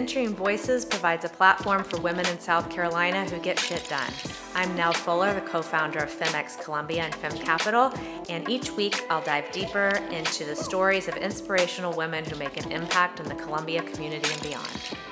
Venturing Voices provides a platform for women in South Carolina who get shit done. I'm Nell Fuller, the co founder of FemX Columbia and Fem Capital, and each week I'll dive deeper into the stories of inspirational women who make an impact in the Columbia community and beyond.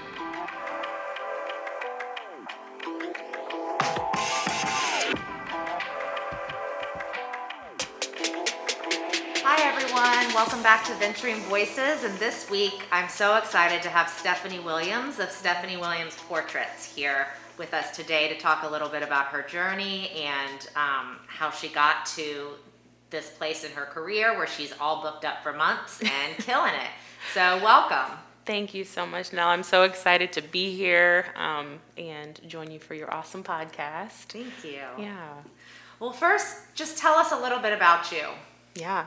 Welcome back to Venturing Voices. And this week, I'm so excited to have Stephanie Williams of Stephanie Williams Portraits here with us today to talk a little bit about her journey and um, how she got to this place in her career where she's all booked up for months and killing it. So, welcome. Thank you so much, Nell. I'm so excited to be here um, and join you for your awesome podcast. Thank you. Yeah. Well, first, just tell us a little bit about you. Yeah.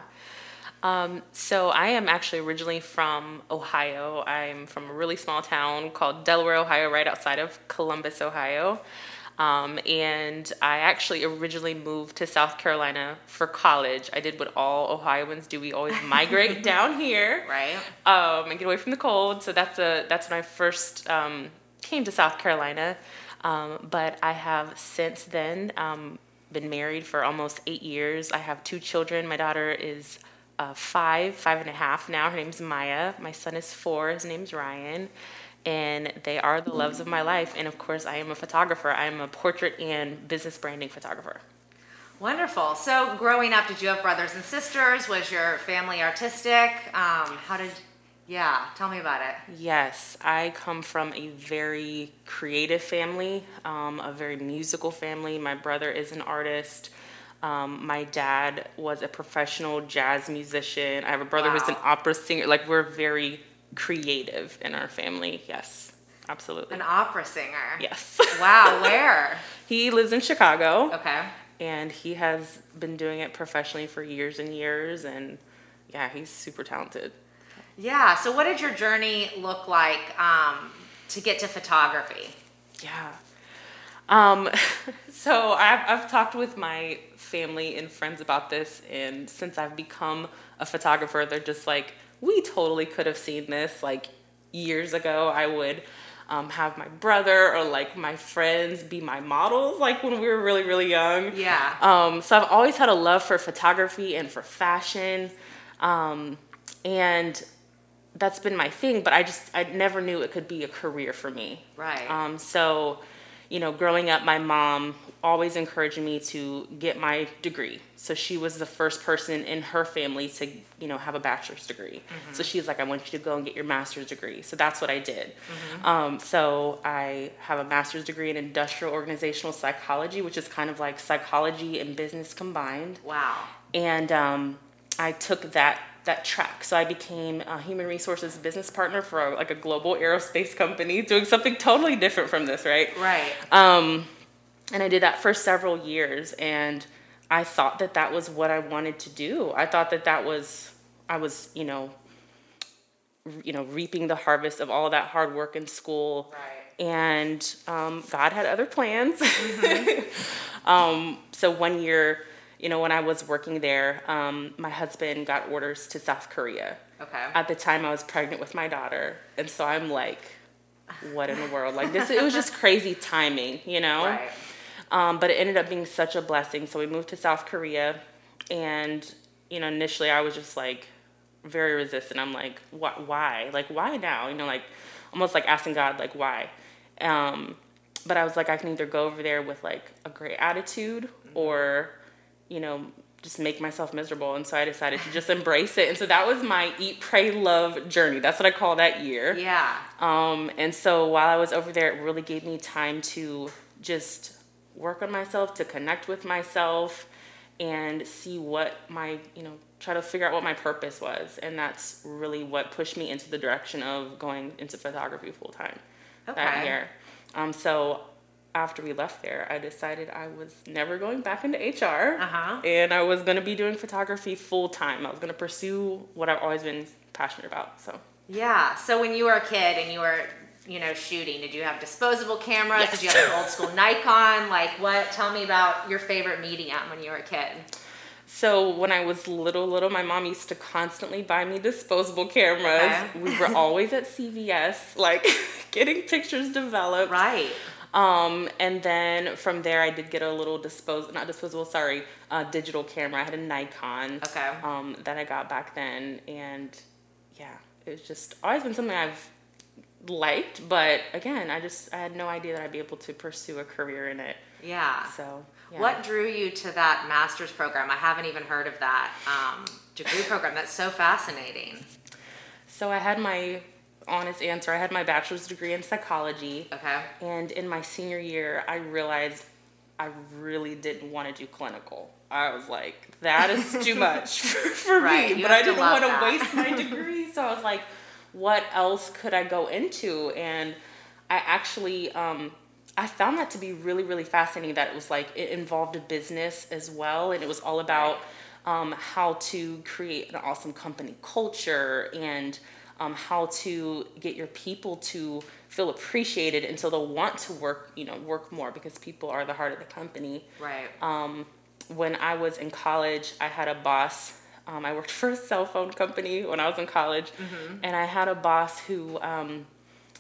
Um, so I am actually originally from Ohio. I'm from a really small town called Delaware, Ohio, right outside of Columbus, Ohio. Um, and I actually originally moved to South Carolina for college. I did what all Ohioans do. We always migrate down here, right, um, and get away from the cold. So that's a that's when I first um, came to South Carolina. Um, but I have since then um, been married for almost eight years. I have two children. My daughter is uh, five, five and a half now. Her name's Maya. My son is four. His name's Ryan. And they are the loves of my life. And of course, I am a photographer. I am a portrait and business branding photographer. Wonderful. So, growing up, did you have brothers and sisters? Was your family artistic? Um, how did, yeah, tell me about it. Yes, I come from a very creative family, um, a very musical family. My brother is an artist. Um, my dad was a professional jazz musician. I have a brother wow. who's an opera singer. Like we're very creative in our family. Yes, absolutely. An opera singer. Yes. Wow. Where? he lives in Chicago. Okay. And he has been doing it professionally for years and years. And yeah, he's super talented. Yeah. So, what did your journey look like um, to get to photography? Yeah. Um, so I've, I've talked with my family and friends about this, and since I've become a photographer, they're just like, we totally could have seen this like years ago. I would um, have my brother or like my friends be my models, like when we were really, really young. Yeah. Um, so I've always had a love for photography and for fashion. Um, and that's been my thing, but I just, I never knew it could be a career for me. Right. Um, so you know, growing up, my mom always encouraged me to get my degree. So she was the first person in her family to, you know, have a bachelor's degree. Mm-hmm. So she's like, I want you to go and get your master's degree. So that's what I did. Mm-hmm. Um, so I have a master's degree in industrial organizational psychology, which is kind of like psychology and business combined. Wow. And um, I took that that track. So I became a human resources business partner for a, like a global aerospace company, doing something totally different from this, right? Right. Um, and I did that for several years, and I thought that that was what I wanted to do. I thought that that was I was, you know, you know, reaping the harvest of all that hard work in school. Right. And um, God had other plans. Mm-hmm. um, so one year you know, when I was working there, um, my husband got orders to South Korea. Okay. At the time, I was pregnant with my daughter, and so I'm like, what in the world? Like this, it was just crazy timing, you know. Right. Um, but it ended up being such a blessing. So we moved to South Korea, and you know, initially I was just like very resistant. I'm like, what? Why? Like, why now? You know, like almost like asking God, like, why? Um, but I was like, I can either go over there with like a great attitude or you know, just make myself miserable. And so I decided to just embrace it. And so that was my eat, pray, love journey. That's what I call that year. Yeah. Um, and so while I was over there, it really gave me time to just work on myself, to connect with myself, and see what my, you know, try to figure out what my purpose was. And that's really what pushed me into the direction of going into photography full time okay. that year. Um, so after we left there, I decided I was never going back into HR. Uh-huh. And I was going to be doing photography full time. I was going to pursue what I've always been passionate about. So, yeah. So, when you were a kid and you were, you know, shooting, did you have disposable cameras? Yes. Did you have an old school Nikon? Like, what? Tell me about your favorite medium when you were a kid. So when I was little, little, my mom used to constantly buy me disposable cameras. Okay. We were always at CVS, like getting pictures developed. Right. Um, and then from there, I did get a little disposable, not disposable, sorry, uh, digital camera. I had a Nikon. Okay. Um, that I got back then, and yeah, it's just always been something I've liked. But again, I just I had no idea that I'd be able to pursue a career in it. Yeah. So yeah. What drew you to that master's program? I haven't even heard of that um, degree program. That's so fascinating. So I had my honest answer. I had my bachelor's degree in psychology. Okay. And in my senior year, I realized I really didn't want to do clinical. I was like, that is too much for, for Right, me. you But I didn't want to that. waste my degree. So I was like, what else could I go into? And I actually, um, I found that to be really, really fascinating that it was like, it involved a business as well. And it was all about um, how to create an awesome company culture and um, how to get your people to feel appreciated and so they'll want to work, you know, work more because people are the heart of the company. Right. Um, when I was in college, I had a boss. Um, I worked for a cell phone company when I was in college, and I had a boss who um,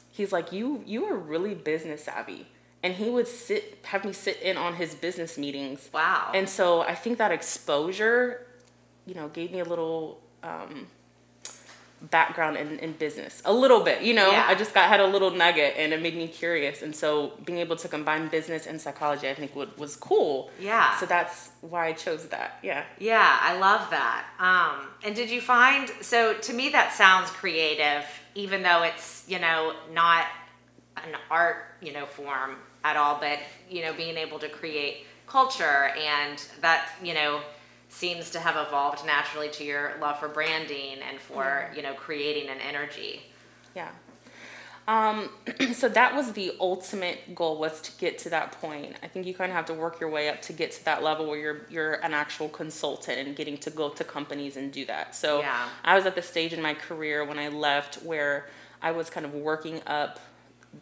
he's like, "You you are really business savvy," and he would sit have me sit in on his business meetings. wow. And so I think that exposure, you know, gave me a little um, background in, in business, a little bit. You know, Yeah. I just got had a little nugget, and it made me curious. And so being able to combine business and psychology, I think would, was cool. Yeah. So that's why I chose that. Yeah. Yeah, I love that. Um, and did you find so to me that sounds creative, even though it's you know not an art you know form at all, but you know being able to create culture and that you know seems to have evolved naturally to your love for branding and for you know creating an energy. Yeah. Um, so that was the ultimate goal was to get to that point. I think you kind of have to work your way up to get to that level where you're you're an actual consultant and getting to go to companies and do that. So Yeah. I was at the stage in my career when I left where I was kind of working up,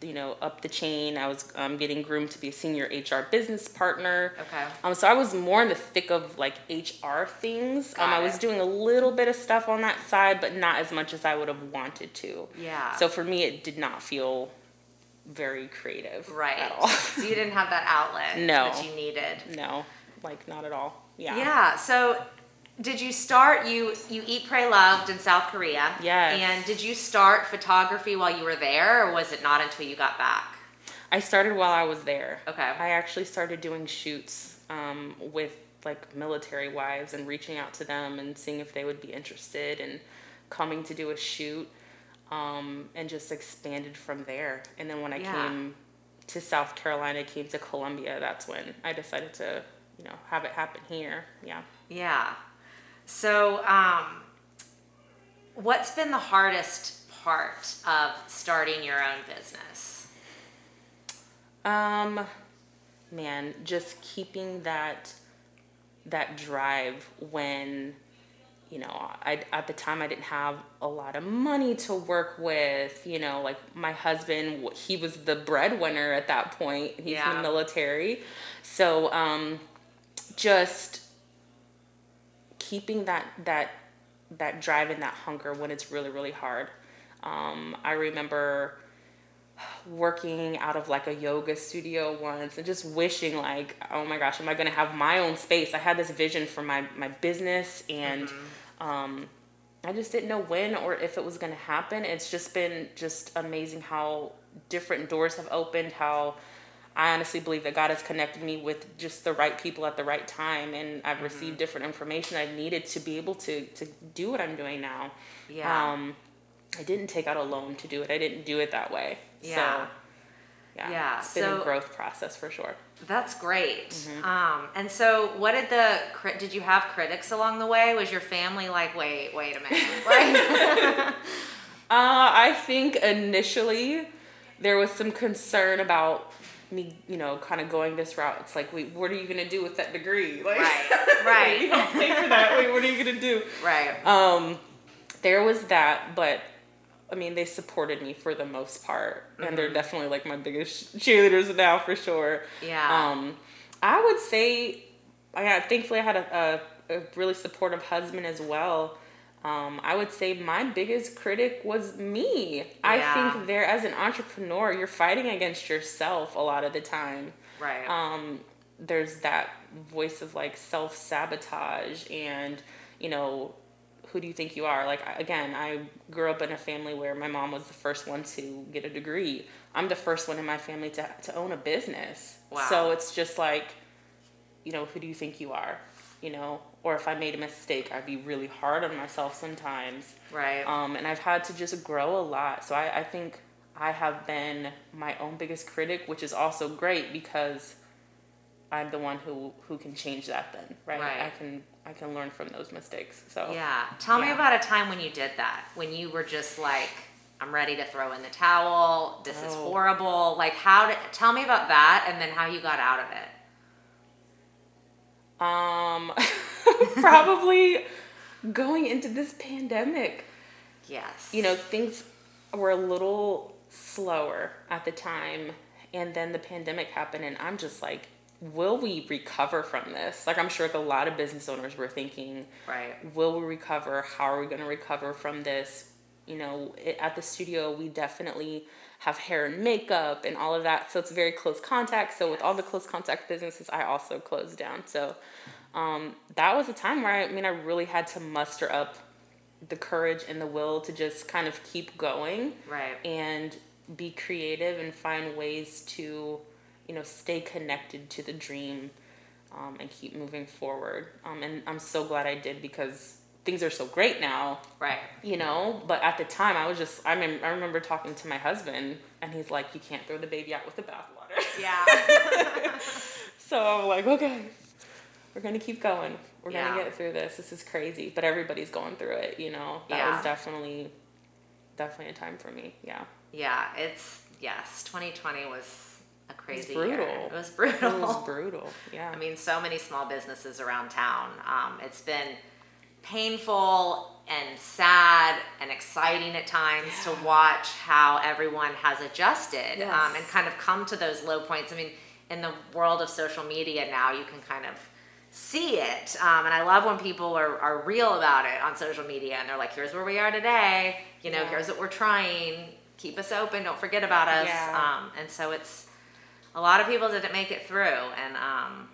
you know, up the chain. I was um, getting groomed to be a senior HR business partner. Okay. Um, so I was more in the thick of like HR things. Um, Got I was it. doing a little bit of stuff on that side, but not as much as I would have wanted to. Yeah. So for me, it did not feel very creative Right. at all. so you didn't have that outlet No. that you needed. no, like not at all. Yeah. Yeah. So, did you start? You you eat, pray, loved in South Korea. Yes. And did you start photography while you were there, or was it not until you got back? I started while I was there. Okay. I actually started doing shoots um, with like military wives and reaching out to them and seeing if they would be interested and coming to do a shoot um, and just expanded from there. And then when I Yeah. came to South Carolina, came to Columbia, that's when I decided to, you know, have it happen here. Yeah. Yeah. So, um, what's been the hardest part of starting your own business? Um, man, just keeping that that drive when you know I at the time I didn't have a lot of money to work with. You know, like my husband, he was the breadwinner at that point. He's in the military, so um, just keeping that that that drive and that hunger when it's really really hard. Um, I remember working out of like a yoga studio once and just wishing like oh my gosh am i going to have my own space? I had this vision for my my business and um i just didn't know when or if it was going to happen. It's just been just amazing how different doors have opened how i honestly believe that god has connected me with just the right people at the right time and i've received different information i've needed to be able to to do what i'm doing now Yeah. um i didn't take out a loan to do it i didn't do it that way Yeah. so yeah, Yeah, it's been so- a growth process for sure. That's great. Mm-hmm. Um, and so, what did the did you have critics along the way? Was your family like, wait, wait a minute, like, Uh, I think initially there was some concern about me, you know, kind of going this route. It's like, wait, what are you gonna do with that degree? Like, Right, you right. don't pay for that. Wait, what are you gonna do? right? Um, there was that, but I mean, they supported me for the most part, and Mm-hmm. they're definitely like my biggest cheerleaders now for sure. Yeah. Um, I would say, I got, thankfully I had a, a a really supportive husband as well. Um, I would say my biggest critic was me. Yeah. I think there, as an entrepreneur, you're fighting against yourself a lot of the time. Right. Um, there's that voice of like self sabotage and, you know, who do you think you are? Like, again, I grew up in a family where my mom was the first one to get a degree. I'm the first one in my family to, to own a business. Wow. So it's just like, you know, who do you think you are? You know, or if I made a mistake, I'd be really hard on myself sometimes. right. Um, and I've had to just grow a lot. So I, I think I have been my own biggest critic, which is also great because I'm the one who, who can change that then, right? Right. I can I can learn from those mistakes. So Yeah. Tell me about a time when you did that. When you were just like, I'm ready to throw in the towel. This is Oh. horrible. Like how did tell me about that and then how you got out of it. Um, probably going into this pandemic, Yes. you know, things were a little slower at the time, and then the pandemic happened, and I'm just like, will we recover from this? Like, I'm sure like a lot of business owners were thinking, Right. will we recover? How are we going to recover from this? You know, it, at the studio, we definitely have hair and makeup and all of that. So it's very close contact. So with all the close contact businesses, I also closed down. So um, that was a time where I, I mean, I really had to muster up the courage and the will to just kind of keep going Right. and be creative and find ways to you know stay connected to the dream um, and keep moving forward um, and i'm so glad i did because things are so great now Right. you know but at the time i was just i, mean, I remember talking to my husband and he's like you can't throw the baby out with the bathwater Yeah. so i'm like okay we're gonna keep going we're Yeah. gonna get through this this is crazy but everybody's going through it you know that Yeah. was definitely definitely a time for me yeah yeah. It's yes. 2020 was a crazy brutal. year. It was brutal. it was brutal yeah I mean, so many small businesses around town. Um, it's been painful and sad and exciting at times to watch how everyone has adjusted Yes. um, and kind of come to those low points. I mean, in the world of social media now, you can kind of see it. Um, and I love when people are, are real about it on social media and they're like, here's where we are today. You know, Yeah. here's what we're trying. Keep us open. Don't forget about us. Yeah. Um, and so it's a lot of people didn't make it through. And, um,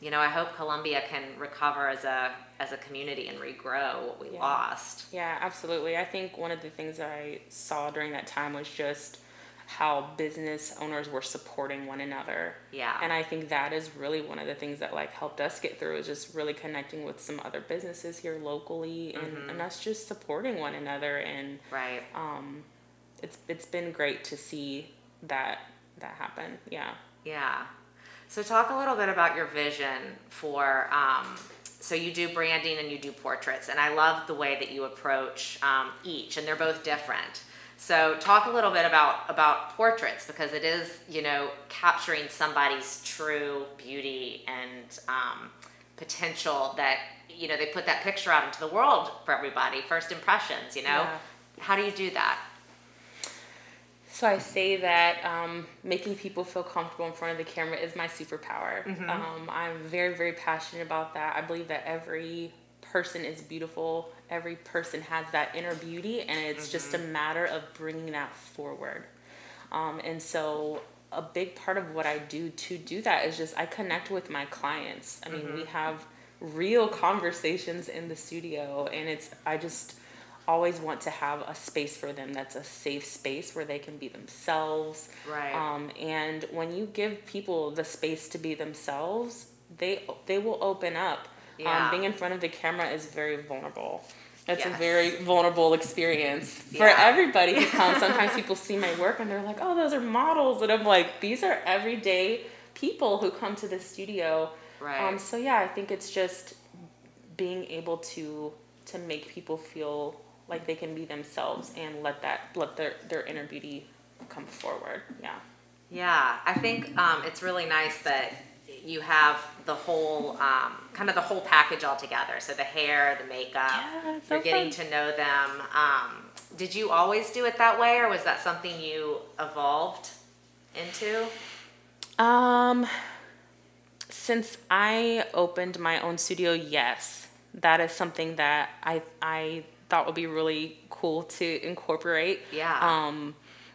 you know, I hope Columbia can recover as a as a community and regrow what we Yeah. lost. Yeah, absolutely. I think one of the things that I saw during that time was just how business owners were supporting one another. Yeah. And I think that is really one of the things that like helped us get through is just really connecting with some other businesses here locally and, Mm-hmm. and us just supporting one another and right. um it's it's been great to see that that happen. Yeah. Yeah. So talk a little bit about your vision for. Um, so you do branding and you do portraits, and I love the way that you approach um, each, and they're both different. So talk a little bit about about portraits because it is you know capturing somebody's true beauty and um, potential that you know they put that picture out into the world for everybody. First impressions, you know. Yeah. How do you do that? So I say that um, making people feel comfortable in front of the camera is my superpower. Mm-hmm. Um, I'm very, very passionate about that. I believe that every person is beautiful. Every person has that inner beauty, and it's just a Mm-hmm. matter of bringing that forward. Um, and so, a big part of what I do to do that is just I connect with my clients. I mean, Mm-hmm. we have real conversations in the studio, and it's I just always want to have a space for them that's a safe space where they can be themselves. Right. Um, and when you give people the space to be themselves, they they will open up. Yeah. Um, being in front of the camera is very vulnerable. It's Yes. a very vulnerable experience for everybody who comes. Sometimes people see my work and they're like, "Oh, those are models," and I'm like, "These are everyday people who come to the studio." Right. Um, so yeah, I think it's just being able to to make people feel like they can be themselves and let that let their their inner beauty come forward. Yeah. Yeah, I think um, it's really nice that you have the whole um, kind of the whole package all together. So the hair, the makeup, Yeah, so you're getting fun. to know them. Um, did you always do it that way, or was that something you evolved into? Um since I opened my own studio, yes, that is something that I I thought would be really cool to incorporate. Yeah. Um,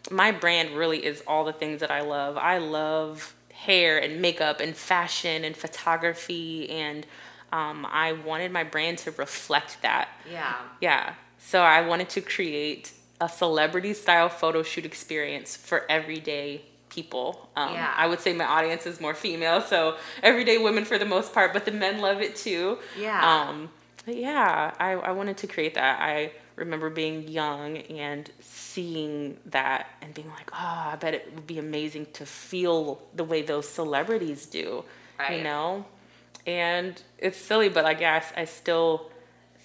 my brand really is all the things that I love. I love hair and makeup and fashion and photography and um, I wanted my brand to reflect that. Yeah. Yeah. So I wanted to create a celebrity style photo shoot experience for everyday people. Um, Yeah. I would say my audience is more female, so everyday women for the most part, but the men love it too. Yeah. Um, but yeah, I, I wanted to create that. I remember being young and seeing that and being like, oh, I bet it would be amazing to feel the way those celebrities do, Right. you know? And it's silly, but I guess I still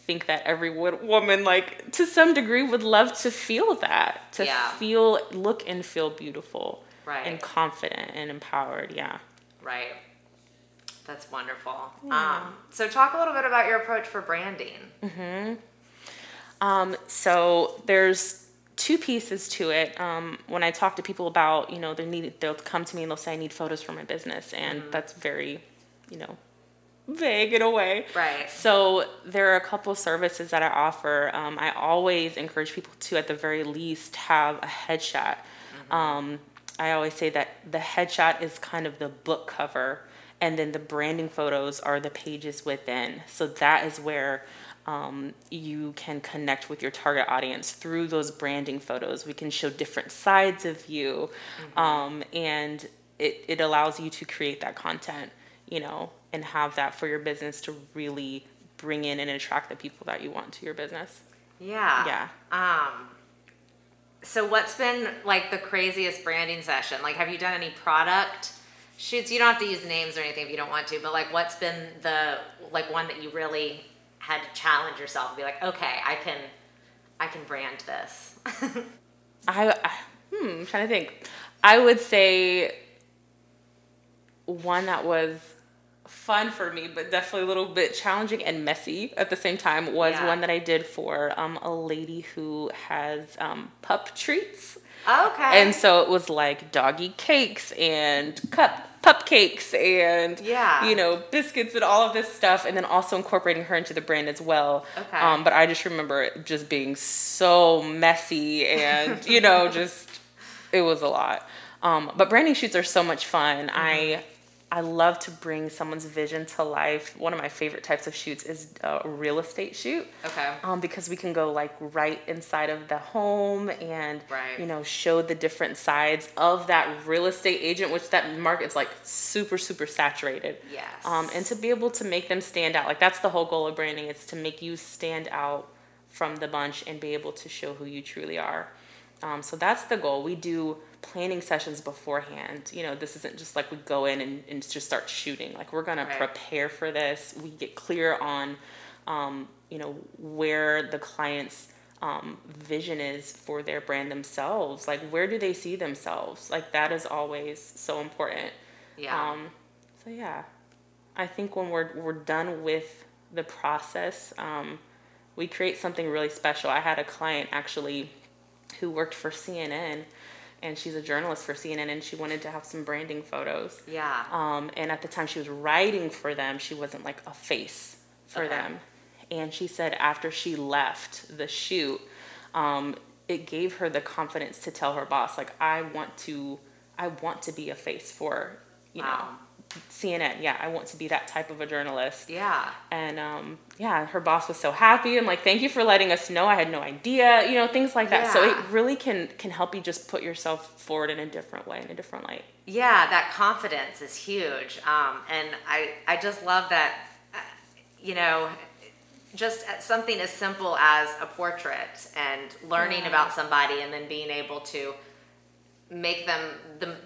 think that every woman, like to some degree, would love to feel that, to Yeah. feel, look and feel beautiful, Right. and confident and empowered. Yeah. Right. That's wonderful. Um, so, talk a little bit about your approach for branding. Um, so there's two pieces to it. Um, when I talk to people about, you know, they need, they'll come to me and they'll say, I need photos for my business. And that's very, you know, vague in a way. Right. So there are a couple services that I offer. Um, I always encourage people to, at the very least, have a headshot. Um, I always say that the headshot is kind of the book cover, and then the branding photos are the pages within. So that is where um, you can connect with your target audience through those branding photos. We can show different sides of you, um, and it, it allows you to create that content, you know, and have that for your business to really bring in and attract the people that you want to your business. Yeah. Yeah. Um, so what's been like the craziest branding session? Like, have you done any product shoots? You don't have to use names or anything if you don't want to, but like, what's been the like one that you really had to challenge yourself and be like, okay, I can, I can brand this. I, I hmm, I'm trying to think. I would say one that was fun for me, but definitely a little bit challenging and messy at the same time was Yeah. one that I did for um, a lady who has um, pup treats. okay. And so it was like doggy cakes and cup pup cakes and Yeah. you know biscuits and all of this stuff, and then also incorporating her into the brand as well. Okay. Um, but I just remember it just being so messy and you know just it was a lot. Um, but branding shoots are so much fun. I I love to bring someone's vision to life. One of my favorite types of shoots is a real estate shoot okay. um, because we can go like right inside of the home and Right. you know show the different sides of that real estate agent which that market's like super super saturated Yes. um, and to be able to make them stand out like that's the whole goal of branding is to make you stand out from the bunch and be able to show who you truly are um, so that's the goal we do planning sessions beforehand you know this isn't just like we go in and, and just start shooting like we're gonna Right. prepare for this we get clear on um, you know where the client's um, vision is for their brand themselves like where do they see themselves like that is always so important yeah. um, so yeah, I think when we're we're done with the process, um, we create something really special. I had a client actually who worked for CNN, and she's a journalist for CNN, and she wanted to have some branding photos. yeah. Um, and at the time she was writing for them, she wasn't like a face for Okay. them. And she said after she left the shoot, um, it gave her the confidence to tell her boss, like, I want to, I want to be a face for, you Wow. know, CNN. Yeah, I want to be that type of a journalist. yeah. And um, yeah, her boss was so happy and like, thank you for letting us know. I had no idea, you know, things like that. So it really can can help you just put yourself forward in a different way, in a different light. Yeah, that confidence is huge. Um, and I, I just love that, uh, you know, just something as simple as a portrait and learning Yeah. about somebody and then being able to make them the,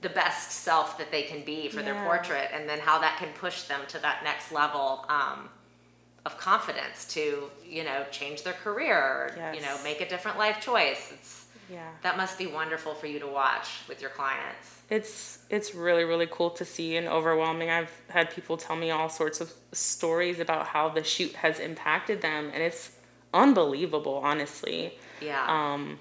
the best self that they can be for their portrait and then how that can push them to that next level um, of confidence to, you know, change their career or, you know, make a different life choice. It's, Yeah. that must be wonderful for you to watch with your clients. It's it's really really cool to see and overwhelming. I've had people tell me all sorts of stories about how the shoot has impacted them, and it's unbelievable, honestly. Yeah. Um,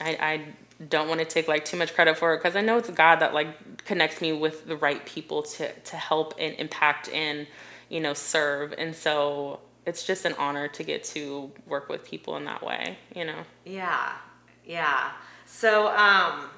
I, I don't want to take like too much credit for it because I know it's God that like connects me with the right people to to help and impact and you know serve. And so it's just an honor to get to work with people in that way, you know. Yeah. Yeah. So um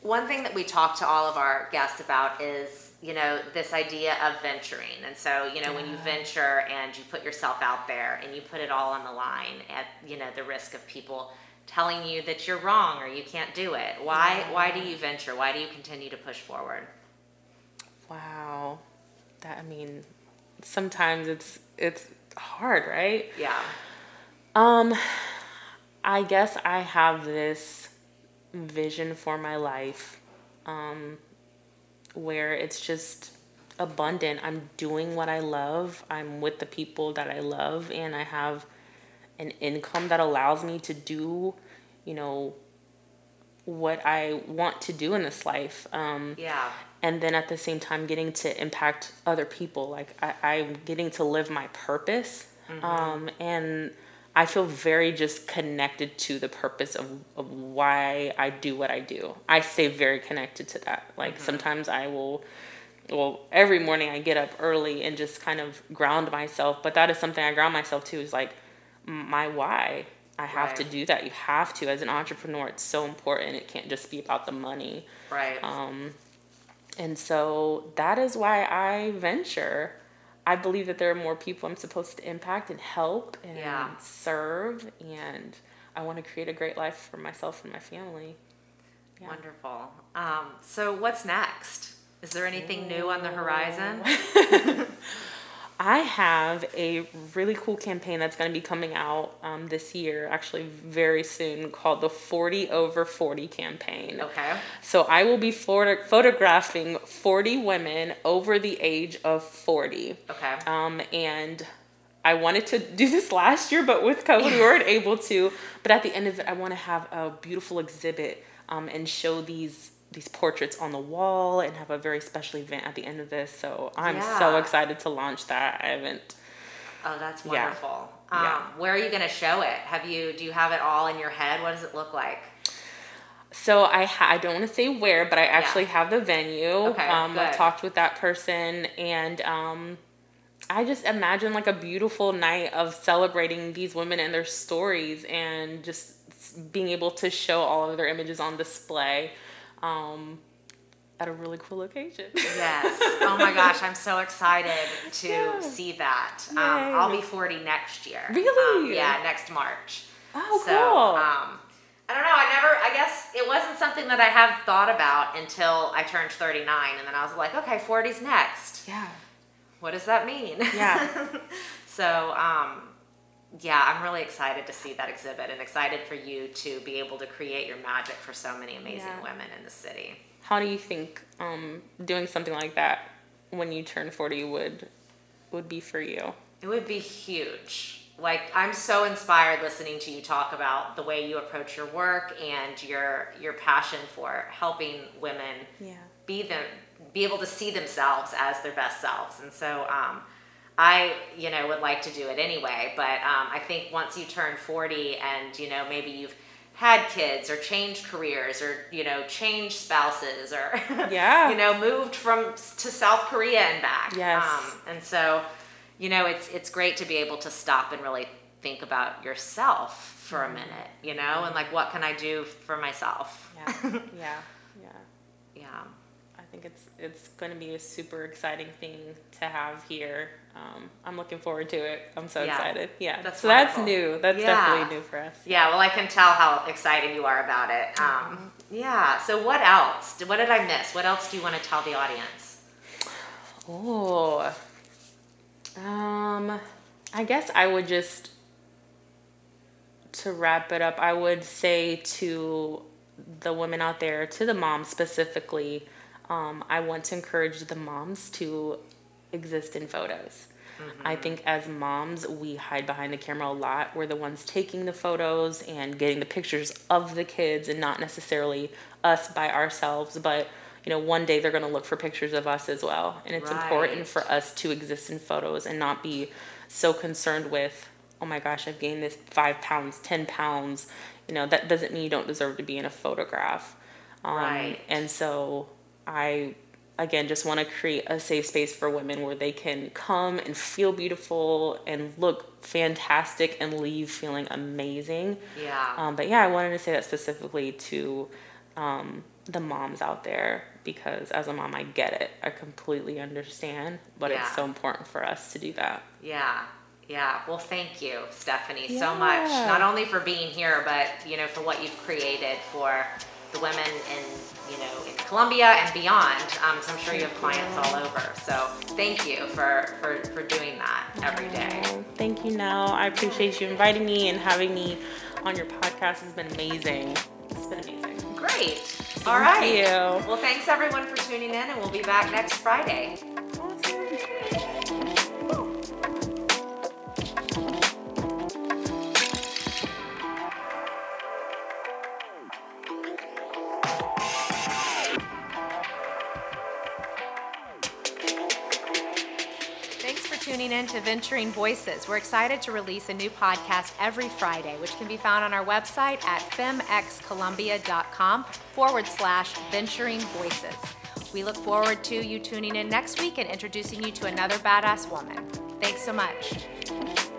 one thing that we talk to all of our guests about is you know this idea of venturing and so you know when you venture and you put yourself out there and you put it all on the line at you know the risk of people telling you that you're wrong or you can't do it why Yeah. why do you venture why do you continue to push forward Wow. That I mean, sometimes it's it's hard, right? yeah Um I guess I have this vision for my life um where it's just abundant. I'm doing what I love. I'm with the people that I love and I have an income that allows me to do, you know, what I want to do in this life. Um yeah and then at the same time getting to impact other people like I, i'm getting to live my purpose um, and i feel very just connected to the purpose of, of why i do what i do. I stay very connected to that. Like sometimes i will well every morning i get up early and just kind of ground myself but that is something i ground myself to is like my why i have to do that. You have to as an entrepreneur it's so important. It can't just be about the money. Right. Um, and so that is why I venture. I believe that there are more people I'm supposed to impact and help and Yeah. serve, and I want to create a great life for myself and my family. Yeah. wonderful um so what's next is there anything new on the horizon I have a really cool campaign that's going to be coming out um, this year, actually very soon, called the 40 Over 40 campaign. okay So I will be photo- photographing 40 women over the age of 40. okay Um, and I wanted to do this last year, but with COVID, we weren't able to. But at the end of it, I want to have a beautiful exhibit um, and show these these portraits on the wall and have a very special event at the end of this. So I'm so excited to launch that. I haven't. Oh, that's Yeah. wonderful. Um, Yeah. Where are you going to show it? Have you? Do you have it all in your head? What does it look like? So I ha- I don't want to say where, but I actually have the venue. Okay, um, I've talked with that person, and um, I just imagine like a beautiful night of celebrating these women and their stories, and just being able to show all of their images on display um, at a really cool location. Yes. oh my gosh, I'm so excited to Yeah. see that. Um. I'll be 40 next year. Really? Um, yeah, next March. oh, so, cool. um, I don't know. I never. I guess it wasn't something that I have thought about until I turned 39, and then I was like, okay, 40's next. yeah. What does that mean? Yeah. so, um, yeah, I'm really excited to see that exhibit and excited for you to be able to create your magic for so many amazing Yeah. women in the city. How do you think um, doing something like that when you turn 40 would would be for you? It would be huge. Like I'm so inspired listening to you talk about the way you approach your work and your your passion for helping women Yeah. be them be able to see themselves as their best selves. And so um, I, you know, would like to do it anyway. But um, I think once you turn 40 and, you know, maybe you've had kids or changed careers or, you know, changed spouses or, Yeah. you know, moved from to South Korea and back. Yes. Um, and so, you know, it's, it's great to be able to stop and really think about yourself for a minute, you know, and like, what can I do for myself? Yeah. yeah. Yeah. Yeah. I think it's it's going to be a super exciting thing to have here. Um, I'm looking forward to it. I'm so Yeah. excited. Yeah. That's so that's new. That's Yeah. definitely new for us. Yeah, well, I can tell how excited you are about it. Um, yeah. So, what else? What did I miss? What else do you want to tell the audience? Oh. Um, I guess I would just to wrap it up. I would say to the women out there, to the moms specifically, um, I want to encourage the moms to exist in photos. I think as moms, we hide behind the camera a lot. We're the ones taking the photos and getting the pictures of the kids, and not necessarily us by ourselves. But you know, one day they're going to look for pictures of us as well, and it's important for us to exist in photos and not be so concerned with oh my gosh, I've gained this five pounds, 10 pounds, you know, that doesn't mean you don't deserve to be in a photograph. Um, Right. And so I, again, just want to create a safe space for women where they can come and feel beautiful and look fantastic and leave feeling amazing. Yeah. Um, but yeah, I wanted to say that specifically to um, the moms out there because as a mom, I get it. I completely understand, but Yeah. it's so important for us to do that. Yeah. Yeah. Well, thank you, Stephanie, so much. Not only for being here, but you know, for what you've created for the women in you know in Columbia and beyond. Um, so I'm sure you have clients all over. So thank you for for for doing that every day. Thank you, Nell. I appreciate you inviting me and having me on your podcast. has been amazing. It's been amazing. Great. All right. Thank you. Well, thanks everyone for tuning in, and we'll be back next Friday. To Venturing Voices. We're excited to release a new podcast every Friday, which can be found on our website at femxcolumbia.com forward slash venturing voices. We look forward to you tuning in next week and introducing you to another badass woman. Thanks so much.